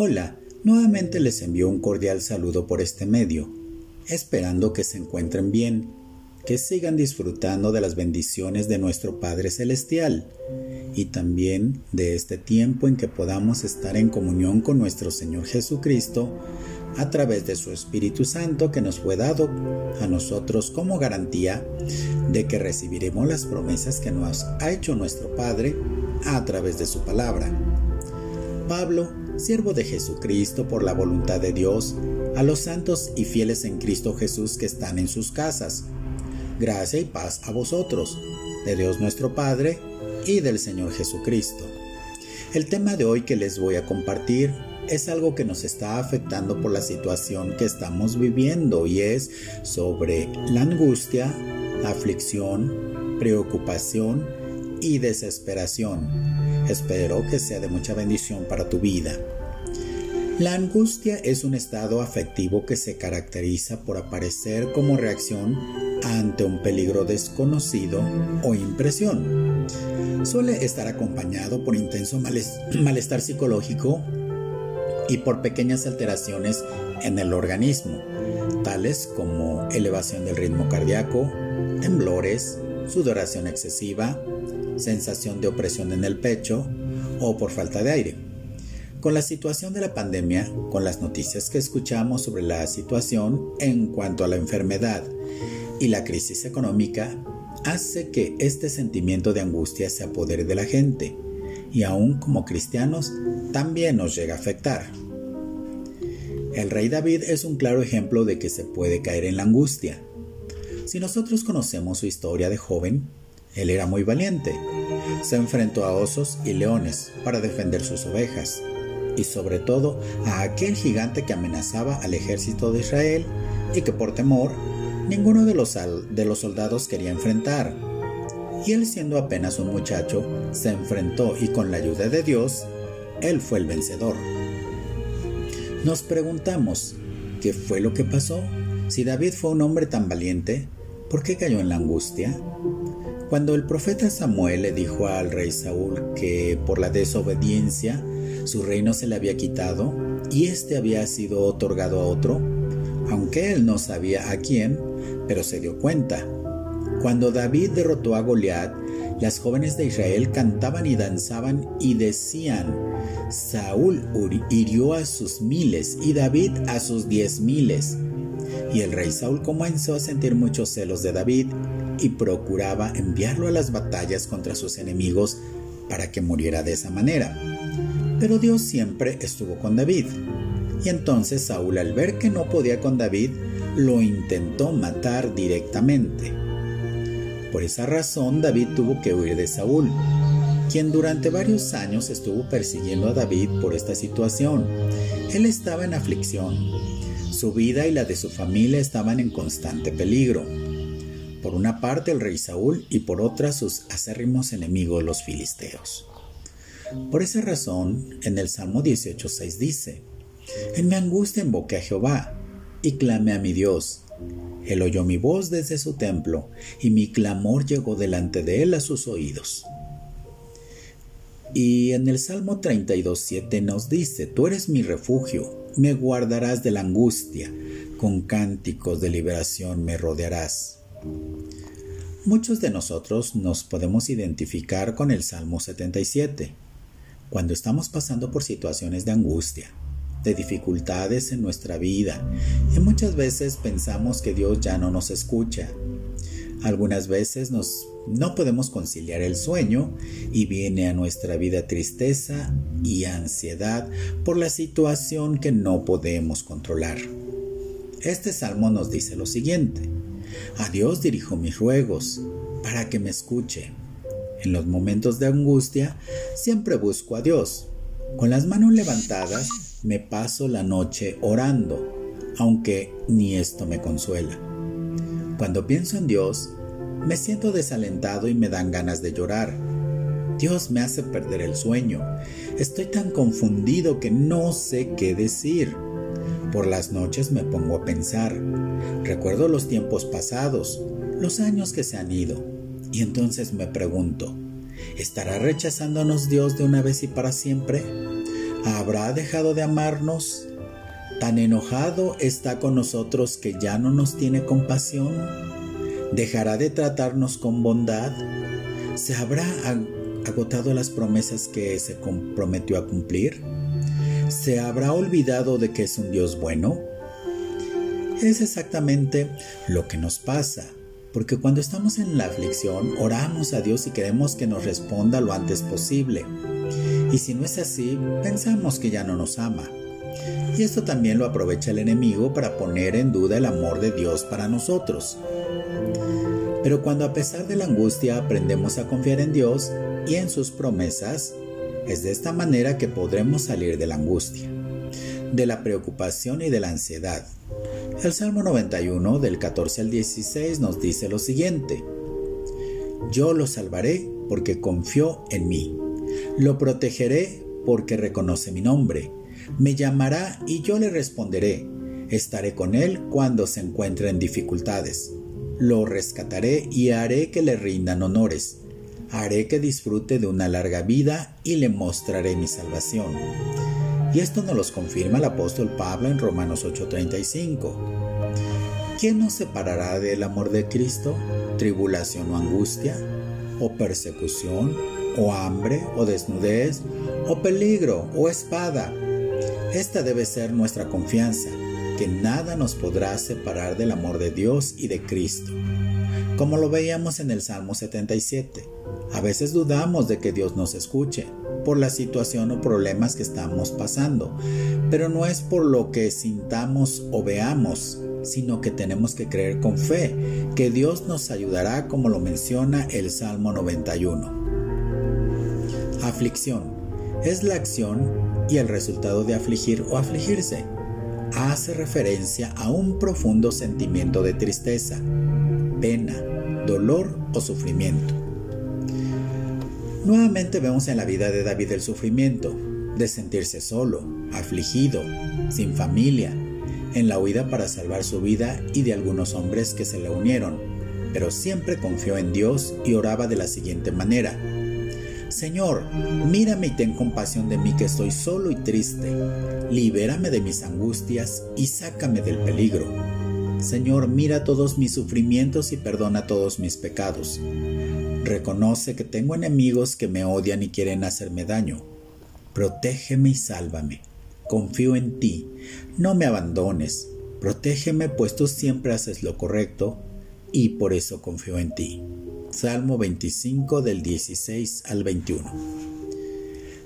Hola, nuevamente les envío un cordial saludo por este medio, esperando que se encuentren bien, que sigan disfrutando de las bendiciones de nuestro Padre Celestial y también de este tiempo en que podamos estar en comunión con nuestro Señor Jesucristo a través de su Espíritu Santo que nos fue dado a nosotros como garantía de que recibiremos las promesas que nos ha hecho nuestro Padre a través de su palabra. Pablo, siervo de Jesucristo por la voluntad de Dios, a los santos y fieles en Cristo Jesús que están en sus casas. Gracia y paz a vosotros, de Dios nuestro Padre y del Señor Jesucristo. El tema de hoy que les voy a compartir es algo que nos está afectando por la situación que estamos viviendo y es sobre la angustia, aflicción, preocupación y desesperación. Espero que sea de mucha bendición para tu vida. La angustia es un estado afectivo que se caracteriza por aparecer como reacción ante un peligro desconocido o impresión. Suele estar acompañado por intenso malestar psicológico y por pequeñas alteraciones en el organismo, tales como elevación del ritmo cardíaco, temblores, sudoración excesiva, sensación de opresión en el pecho o por falta de aire. Con la situación de la pandemia, con las noticias que escuchamos sobre la situación en cuanto a la enfermedad y la crisis económica, hace que este sentimiento de angustia se apodere de la gente y aún como cristianos también nos llega a afectar. El rey David es un claro ejemplo de que se puede caer en la angustia. Si nosotros conocemos su historia de joven, él era muy valiente. Se enfrentó a osos y leones para defender sus ovejas y sobre todo a aquel gigante que amenazaba al ejército de Israel y que por temor ninguno de los, de los soldados quería enfrentar. Y él siendo apenas un muchacho, se enfrentó y con la ayuda de Dios, él fue el vencedor. Nos preguntamos, ¿qué fue lo que pasó? Si David fue un hombre tan valiente, ¿por qué cayó en la angustia? Cuando el profeta Samuel le dijo al rey Saúl que por la desobediencia su reino se le había quitado y éste había sido otorgado a otro, aunque él no sabía a quién, pero se dio cuenta. Cuando David derrotó a Goliat, las jóvenes de Israel cantaban y danzaban y decían, Saúl hirió a sus miles y David a sus diez miles. Y el rey Saúl comenzó a sentir muchos celos de David y procuraba enviarlo a las batallas contra sus enemigos para que muriera de esa manera. Pero Dios siempre estuvo con David. Y entonces Saúl al ver que no podía con David, lo intentó matar directamente. Por esa razón David tuvo que huir de Saúl, quien durante varios años estuvo persiguiendo a David por esta situación. Él estaba en aflicción. Su vida y la de su familia estaban en constante peligro. Por una parte el rey Saúl y por otra sus acérrimos enemigos los filisteos. Por esa razón, en el Salmo 18.6 dice, En mi angustia invoqué a Jehová y clamé a mi Dios. Él oyó mi voz desde su templo y mi clamor llegó delante de él a sus oídos. Y en el Salmo 32.7 nos dice, Tú eres mi refugio, me guardarás de la angustia, con cánticos de liberación me rodearás. Muchos de nosotros nos podemos identificar con el Salmo 77, cuando estamos pasando por situaciones de angustia, de dificultades en nuestra vida, y muchas veces pensamos que Dios ya no nos escucha. Algunas veces nos, no podemos conciliar el sueño y viene a nuestra vida tristeza y ansiedad por la situación que no podemos controlar. Este salmo nos dice lo siguiente. A Dios dirijo mis ruegos para que me escuche. En los momentos de angustia siempre busco a Dios. Con las manos levantadas me paso la noche orando, aunque ni esto me consuela. Cuando pienso en Dios, me siento desalentado y me dan ganas de llorar. Dios me hace perder el sueño. Estoy tan confundido que no sé qué decir. Por las noches me pongo a pensar. Recuerdo los tiempos pasados, los años que se han ido, y entonces me pregunto, ¿estará rechazándonos Dios de una vez y para siempre? ¿Habrá dejado de amarnos? ¿Tan enojado está con nosotros que ya no nos tiene compasión? ¿Dejará de tratarnos con bondad? ¿Se habrá agotado las promesas que se comprometió a cumplir? ¿Se habrá olvidado de que es un Dios bueno? Es exactamente lo que nos pasa, porque cuando estamos en la aflicción oramos a Dios y queremos que nos responda lo antes posible. Y si no es así, pensamos que ya no nos ama. Y esto también lo aprovecha el enemigo para poner en duda el amor de Dios para nosotros. Pero cuando a pesar de la angustia aprendemos a confiar en Dios y en sus promesas, es de esta manera que podremos salir de la angustia, de la preocupación y de la ansiedad. El Salmo 91 del 14 al 16 nos dice lo siguiente, Yo lo salvaré porque confió en mí, lo protegeré porque reconoce mi nombre, me llamará y yo le responderé, estaré con él cuando se encuentre en dificultades lo rescataré y haré que le rindan honores. Haré que disfrute de una larga vida y le mostraré mi salvación. Y esto nos lo confirma el apóstol Pablo en Romanos 8:35. ¿Quién nos separará del amor de Cristo? ¿Tribulación o angustia? ¿O persecución? ¿O hambre? ¿O desnudez? ¿O peligro? ¿O espada? Esta debe ser nuestra confianza que nada nos podrá separar del amor de Dios y de Cristo. Como lo veíamos en el Salmo 77, a veces dudamos de que Dios nos escuche por la situación o problemas que estamos pasando, pero no es por lo que sintamos o veamos, sino que tenemos que creer con fe que Dios nos ayudará como lo menciona el Salmo 91. Aflicción. Es la acción y el resultado de afligir o afligirse. Hace referencia a un profundo sentimiento de tristeza, pena, dolor o sufrimiento. Nuevamente vemos en la vida de David el sufrimiento, de sentirse solo, afligido, sin familia, en la huida para salvar su vida y de algunos hombres que se le unieron, pero siempre confió en Dios y oraba de la siguiente manera, Señor, mírame y ten compasión de mí que estoy solo y triste. Libérame de mis angustias y sácame del peligro. Señor, mira todos mis sufrimientos y perdona todos mis pecados. Reconoce que tengo enemigos que me odian y quieren hacerme daño. Protégeme y sálvame. Confío en ti. No me abandones. Protégeme pues tú siempre haces lo correcto y por eso confío en ti. Salmo 25 del 16 al 21.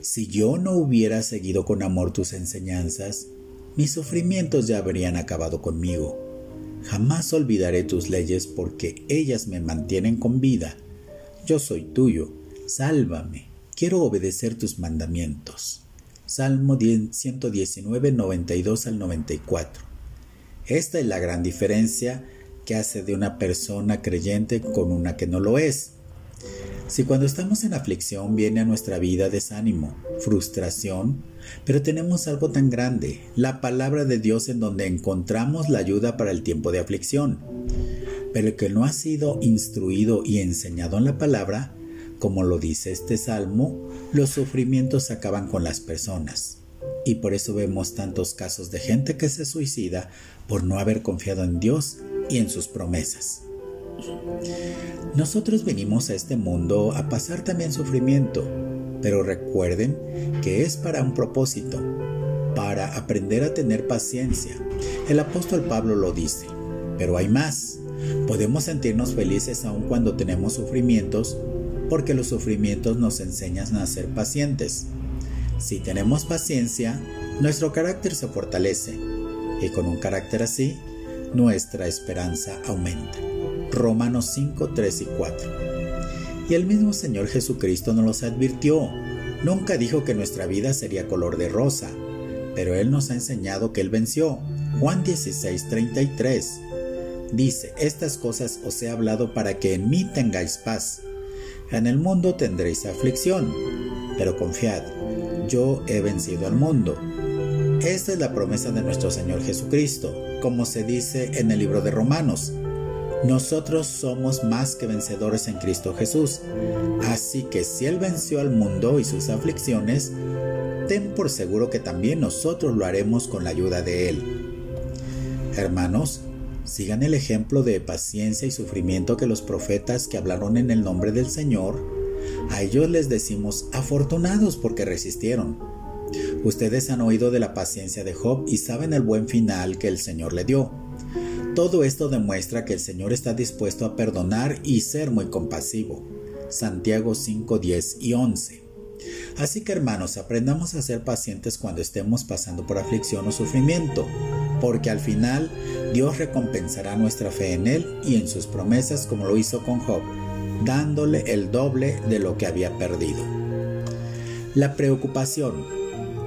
Si yo no hubiera seguido con amor tus enseñanzas, mis sufrimientos ya habrían acabado conmigo. Jamás olvidaré tus leyes porque ellas me mantienen con vida. Yo soy tuyo, sálvame, quiero obedecer tus mandamientos. Salmo 119, 92 al 94. Esta es la gran diferencia que hace de una persona creyente con una que no lo es. Si cuando estamos en aflicción viene a nuestra vida desánimo, frustración, pero tenemos algo tan grande, la palabra de Dios en donde encontramos la ayuda para el tiempo de aflicción. Pero el que no ha sido instruido y enseñado en la palabra, como lo dice este salmo, los sufrimientos acaban con las personas. Y por eso vemos tantos casos de gente que se suicida por no haber confiado en Dios y en sus promesas. Nosotros venimos a este mundo a pasar también sufrimiento, pero recuerden que es para un propósito, para aprender a tener paciencia. El apóstol Pablo lo dice, pero hay más. Podemos sentirnos felices aun cuando tenemos sufrimientos, porque los sufrimientos nos enseñan a ser pacientes. Si tenemos paciencia, nuestro carácter se fortalece, y con un carácter así, nuestra esperanza aumenta. Romanos 5, 3 y 4. Y el mismo Señor Jesucristo nos los advirtió. Nunca dijo que nuestra vida sería color de rosa, pero Él nos ha enseñado que Él venció. Juan 16, 33. Dice, estas cosas os he hablado para que en mí tengáis paz. En el mundo tendréis aflicción, pero confiad, yo he vencido al mundo. Esta es la promesa de nuestro Señor Jesucristo, como se dice en el libro de Romanos. Nosotros somos más que vencedores en Cristo Jesús. Así que si Él venció al mundo y sus aflicciones, ten por seguro que también nosotros lo haremos con la ayuda de Él. Hermanos, sigan el ejemplo de paciencia y sufrimiento que los profetas que hablaron en el nombre del Señor, a ellos les decimos afortunados porque resistieron. Ustedes han oído de la paciencia de Job y saben el buen final que el Señor le dio. Todo esto demuestra que el Señor está dispuesto a perdonar y ser muy compasivo. Santiago 5, 10 y 11. Así que hermanos, aprendamos a ser pacientes cuando estemos pasando por aflicción o sufrimiento, porque al final Dios recompensará nuestra fe en Él y en sus promesas como lo hizo con Job, dándole el doble de lo que había perdido. La preocupación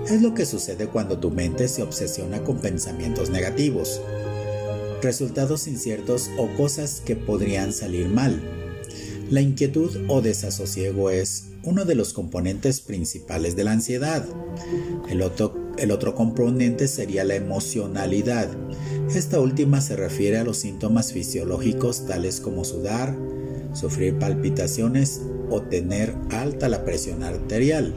es lo que sucede cuando tu mente se obsesiona con pensamientos negativos resultados inciertos o cosas que podrían salir mal. La inquietud o desasosiego es uno de los componentes principales de la ansiedad. El otro, el otro componente sería la emocionalidad. Esta última se refiere a los síntomas fisiológicos tales como sudar, sufrir palpitaciones o tener alta la presión arterial.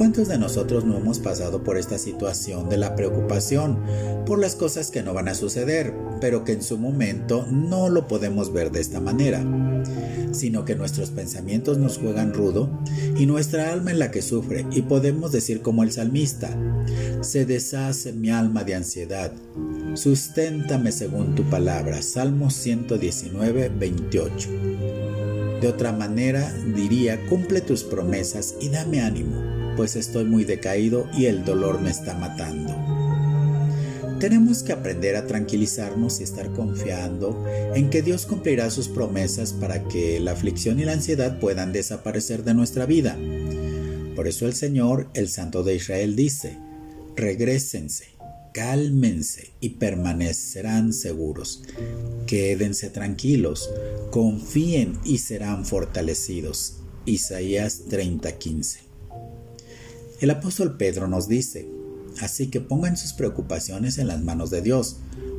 ¿Cuántos de nosotros no hemos pasado por esta situación de la preocupación por las cosas que no van a suceder, pero que en su momento no lo podemos ver de esta manera? Sino que nuestros pensamientos nos juegan rudo y nuestra alma es la que sufre y podemos decir como el salmista, se deshace mi alma de ansiedad, susténtame según tu palabra, Salmo 119, 28. De otra manera diría, cumple tus promesas y dame ánimo pues estoy muy decaído y el dolor me está matando. Tenemos que aprender a tranquilizarnos y estar confiando en que Dios cumplirá sus promesas para que la aflicción y la ansiedad puedan desaparecer de nuestra vida. Por eso el Señor, el Santo de Israel, dice, regrésense, cálmense y permanecerán seguros. Quédense tranquilos, confíen y serán fortalecidos. Isaías 30:15 el apóstol Pedro nos dice, así que pongan sus preocupaciones en las manos de Dios,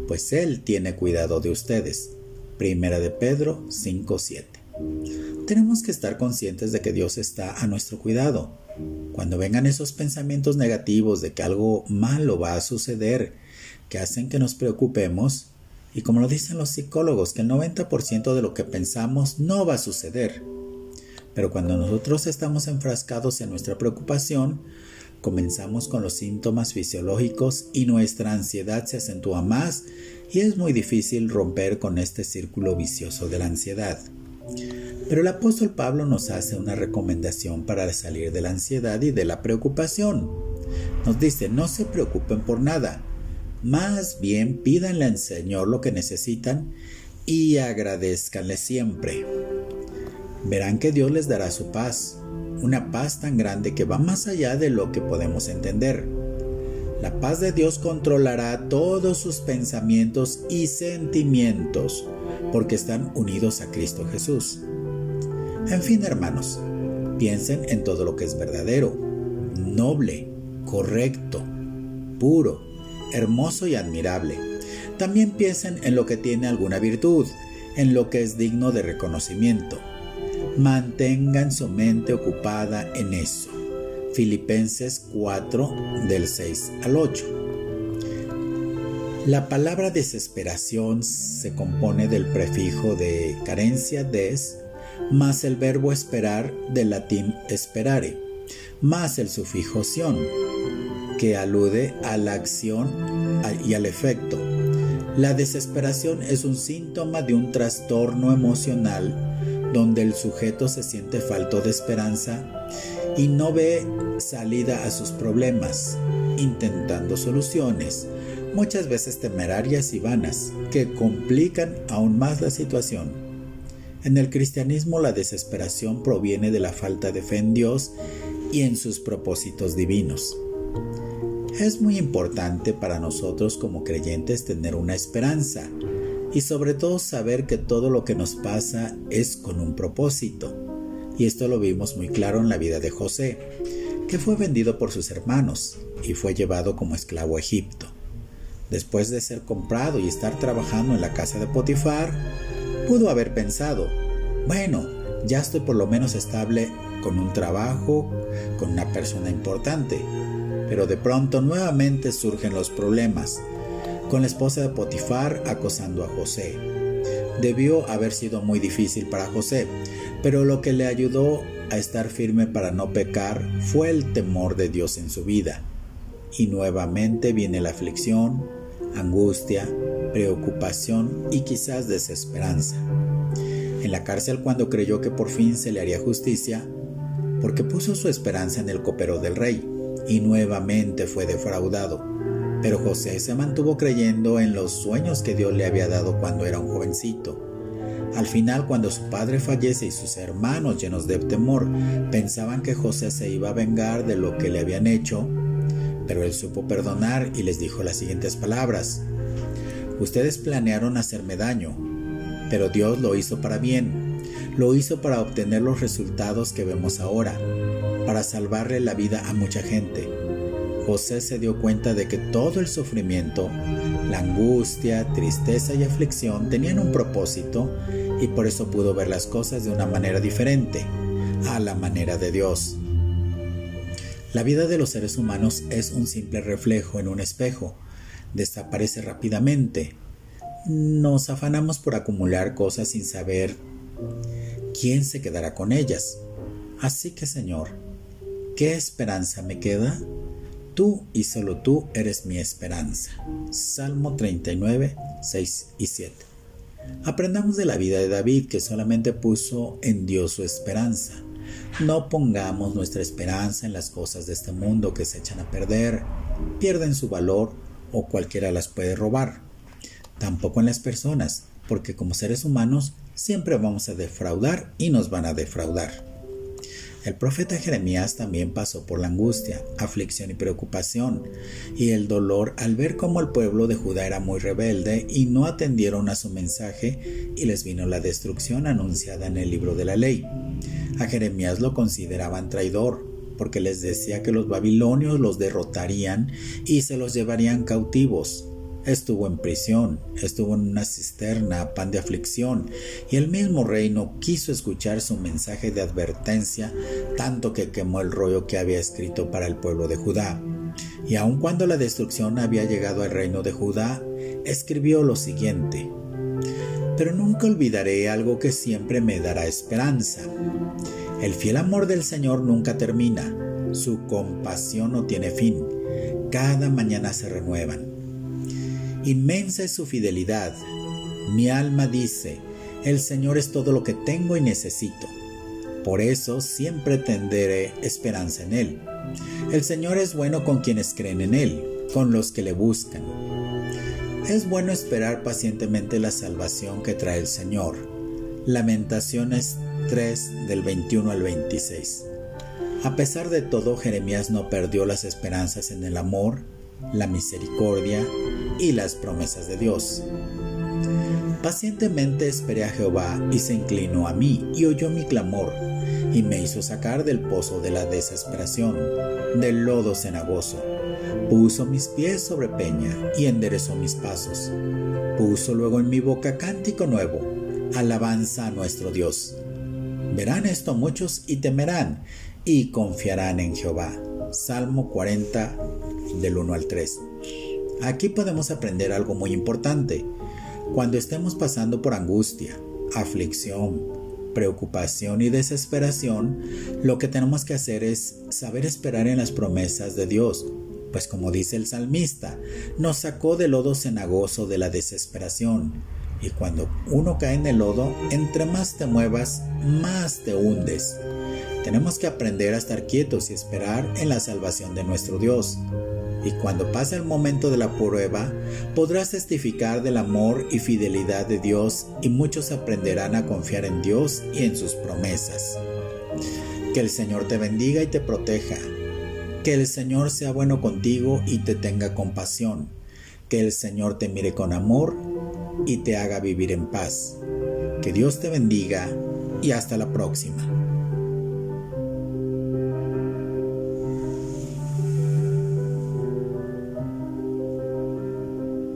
pues Él tiene cuidado de ustedes. Primera de Pedro 5:7. Tenemos que estar conscientes de que Dios está a nuestro cuidado. Cuando vengan esos pensamientos negativos de que algo malo va a suceder, que hacen que nos preocupemos, y como lo dicen los psicólogos, que el 90% de lo que pensamos no va a suceder, pero cuando nosotros estamos enfrascados en nuestra preocupación, comenzamos con los síntomas fisiológicos y nuestra ansiedad se acentúa más y es muy difícil romper con este círculo vicioso de la ansiedad. Pero el apóstol Pablo nos hace una recomendación para salir de la ansiedad y de la preocupación. Nos dice, no se preocupen por nada, más bien pídanle al Señor lo que necesitan y agradezcanle siempre verán que Dios les dará su paz, una paz tan grande que va más allá de lo que podemos entender. La paz de Dios controlará todos sus pensamientos y sentimientos, porque están unidos a Cristo Jesús. En fin, hermanos, piensen en todo lo que es verdadero, noble, correcto, puro, hermoso y admirable. También piensen en lo que tiene alguna virtud, en lo que es digno de reconocimiento mantengan su mente ocupada en eso. Filipenses 4 del 6 al 8. La palabra desesperación se compone del prefijo de carencia des más el verbo esperar del latín esperare, más el sufijo sion, que alude a la acción y al efecto. La desesperación es un síntoma de un trastorno emocional donde el sujeto se siente falto de esperanza y no ve salida a sus problemas, intentando soluciones, muchas veces temerarias y vanas, que complican aún más la situación. En el cristianismo la desesperación proviene de la falta de fe en Dios y en sus propósitos divinos. Es muy importante para nosotros como creyentes tener una esperanza, y sobre todo saber que todo lo que nos pasa es con un propósito. Y esto lo vimos muy claro en la vida de José, que fue vendido por sus hermanos y fue llevado como esclavo a Egipto. Después de ser comprado y estar trabajando en la casa de Potifar, pudo haber pensado, bueno, ya estoy por lo menos estable con un trabajo, con una persona importante. Pero de pronto nuevamente surgen los problemas, con la esposa de Potifar acosando a José. Debió haber sido muy difícil para José, pero lo que le ayudó a estar firme para no pecar fue el temor de Dios en su vida. Y nuevamente viene la aflicción, angustia, preocupación y quizás desesperanza. En la cárcel cuando creyó que por fin se le haría justicia, porque puso su esperanza en el copero del rey, y nuevamente fue defraudado. Pero José se mantuvo creyendo en los sueños que Dios le había dado cuando era un jovencito. Al final, cuando su padre fallece y sus hermanos, llenos de temor, pensaban que José se iba a vengar de lo que le habían hecho, pero él supo perdonar y les dijo las siguientes palabras. Ustedes planearon hacerme daño, pero Dios lo hizo para bien. Lo hizo para obtener los resultados que vemos ahora, para salvarle la vida a mucha gente. José se dio cuenta de que todo el sufrimiento, la angustia, tristeza y aflicción tenían un propósito y por eso pudo ver las cosas de una manera diferente, a la manera de Dios. La vida de los seres humanos es un simple reflejo en un espejo, desaparece rápidamente. Nos afanamos por acumular cosas sin saber quién se quedará con ellas. Así que Señor, ¿qué esperanza me queda? Tú y solo tú eres mi esperanza. Salmo 39, 6 y 7. Aprendamos de la vida de David que solamente puso en Dios su esperanza. No pongamos nuestra esperanza en las cosas de este mundo que se echan a perder, pierden su valor o cualquiera las puede robar. Tampoco en las personas, porque como seres humanos siempre vamos a defraudar y nos van a defraudar. El profeta Jeremías también pasó por la angustia, aflicción y preocupación, y el dolor al ver cómo el pueblo de Judá era muy rebelde y no atendieron a su mensaje y les vino la destrucción anunciada en el libro de la ley. A Jeremías lo consideraban traidor, porque les decía que los babilonios los derrotarían y se los llevarían cautivos. Estuvo en prisión, estuvo en una cisterna, pan de aflicción, y el mismo rey no quiso escuchar su mensaje de advertencia, tanto que quemó el rollo que había escrito para el pueblo de Judá. Y aun cuando la destrucción había llegado al reino de Judá, escribió lo siguiente. Pero nunca olvidaré algo que siempre me dará esperanza. El fiel amor del Señor nunca termina, su compasión no tiene fin, cada mañana se renuevan. Inmensa es su fidelidad. Mi alma dice, el Señor es todo lo que tengo y necesito. Por eso siempre tenderé esperanza en Él. El Señor es bueno con quienes creen en Él, con los que le buscan. Es bueno esperar pacientemente la salvación que trae el Señor. Lamentaciones 3 del 21 al 26. A pesar de todo, Jeremías no perdió las esperanzas en el amor, la misericordia y las promesas de Dios. Pacientemente esperé a Jehová y se inclinó a mí y oyó mi clamor y me hizo sacar del pozo de la desesperación, del lodo cenagoso. Puso mis pies sobre peña y enderezó mis pasos. Puso luego en mi boca cántico nuevo, alabanza a nuestro Dios. Verán esto muchos y temerán y confiarán en Jehová. Salmo 40 del 1 al 3. Aquí podemos aprender algo muy importante. Cuando estemos pasando por angustia, aflicción, preocupación y desesperación, lo que tenemos que hacer es saber esperar en las promesas de Dios, pues como dice el salmista, nos sacó del lodo cenagoso de la desesperación y cuando uno cae en el lodo, entre más te muevas, más te hundes. Tenemos que aprender a estar quietos y esperar en la salvación de nuestro Dios. Y cuando pase el momento de la prueba, podrás testificar del amor y fidelidad de Dios y muchos aprenderán a confiar en Dios y en sus promesas. Que el Señor te bendiga y te proteja. Que el Señor sea bueno contigo y te tenga compasión. Que el Señor te mire con amor y te haga vivir en paz. Que Dios te bendiga y hasta la próxima.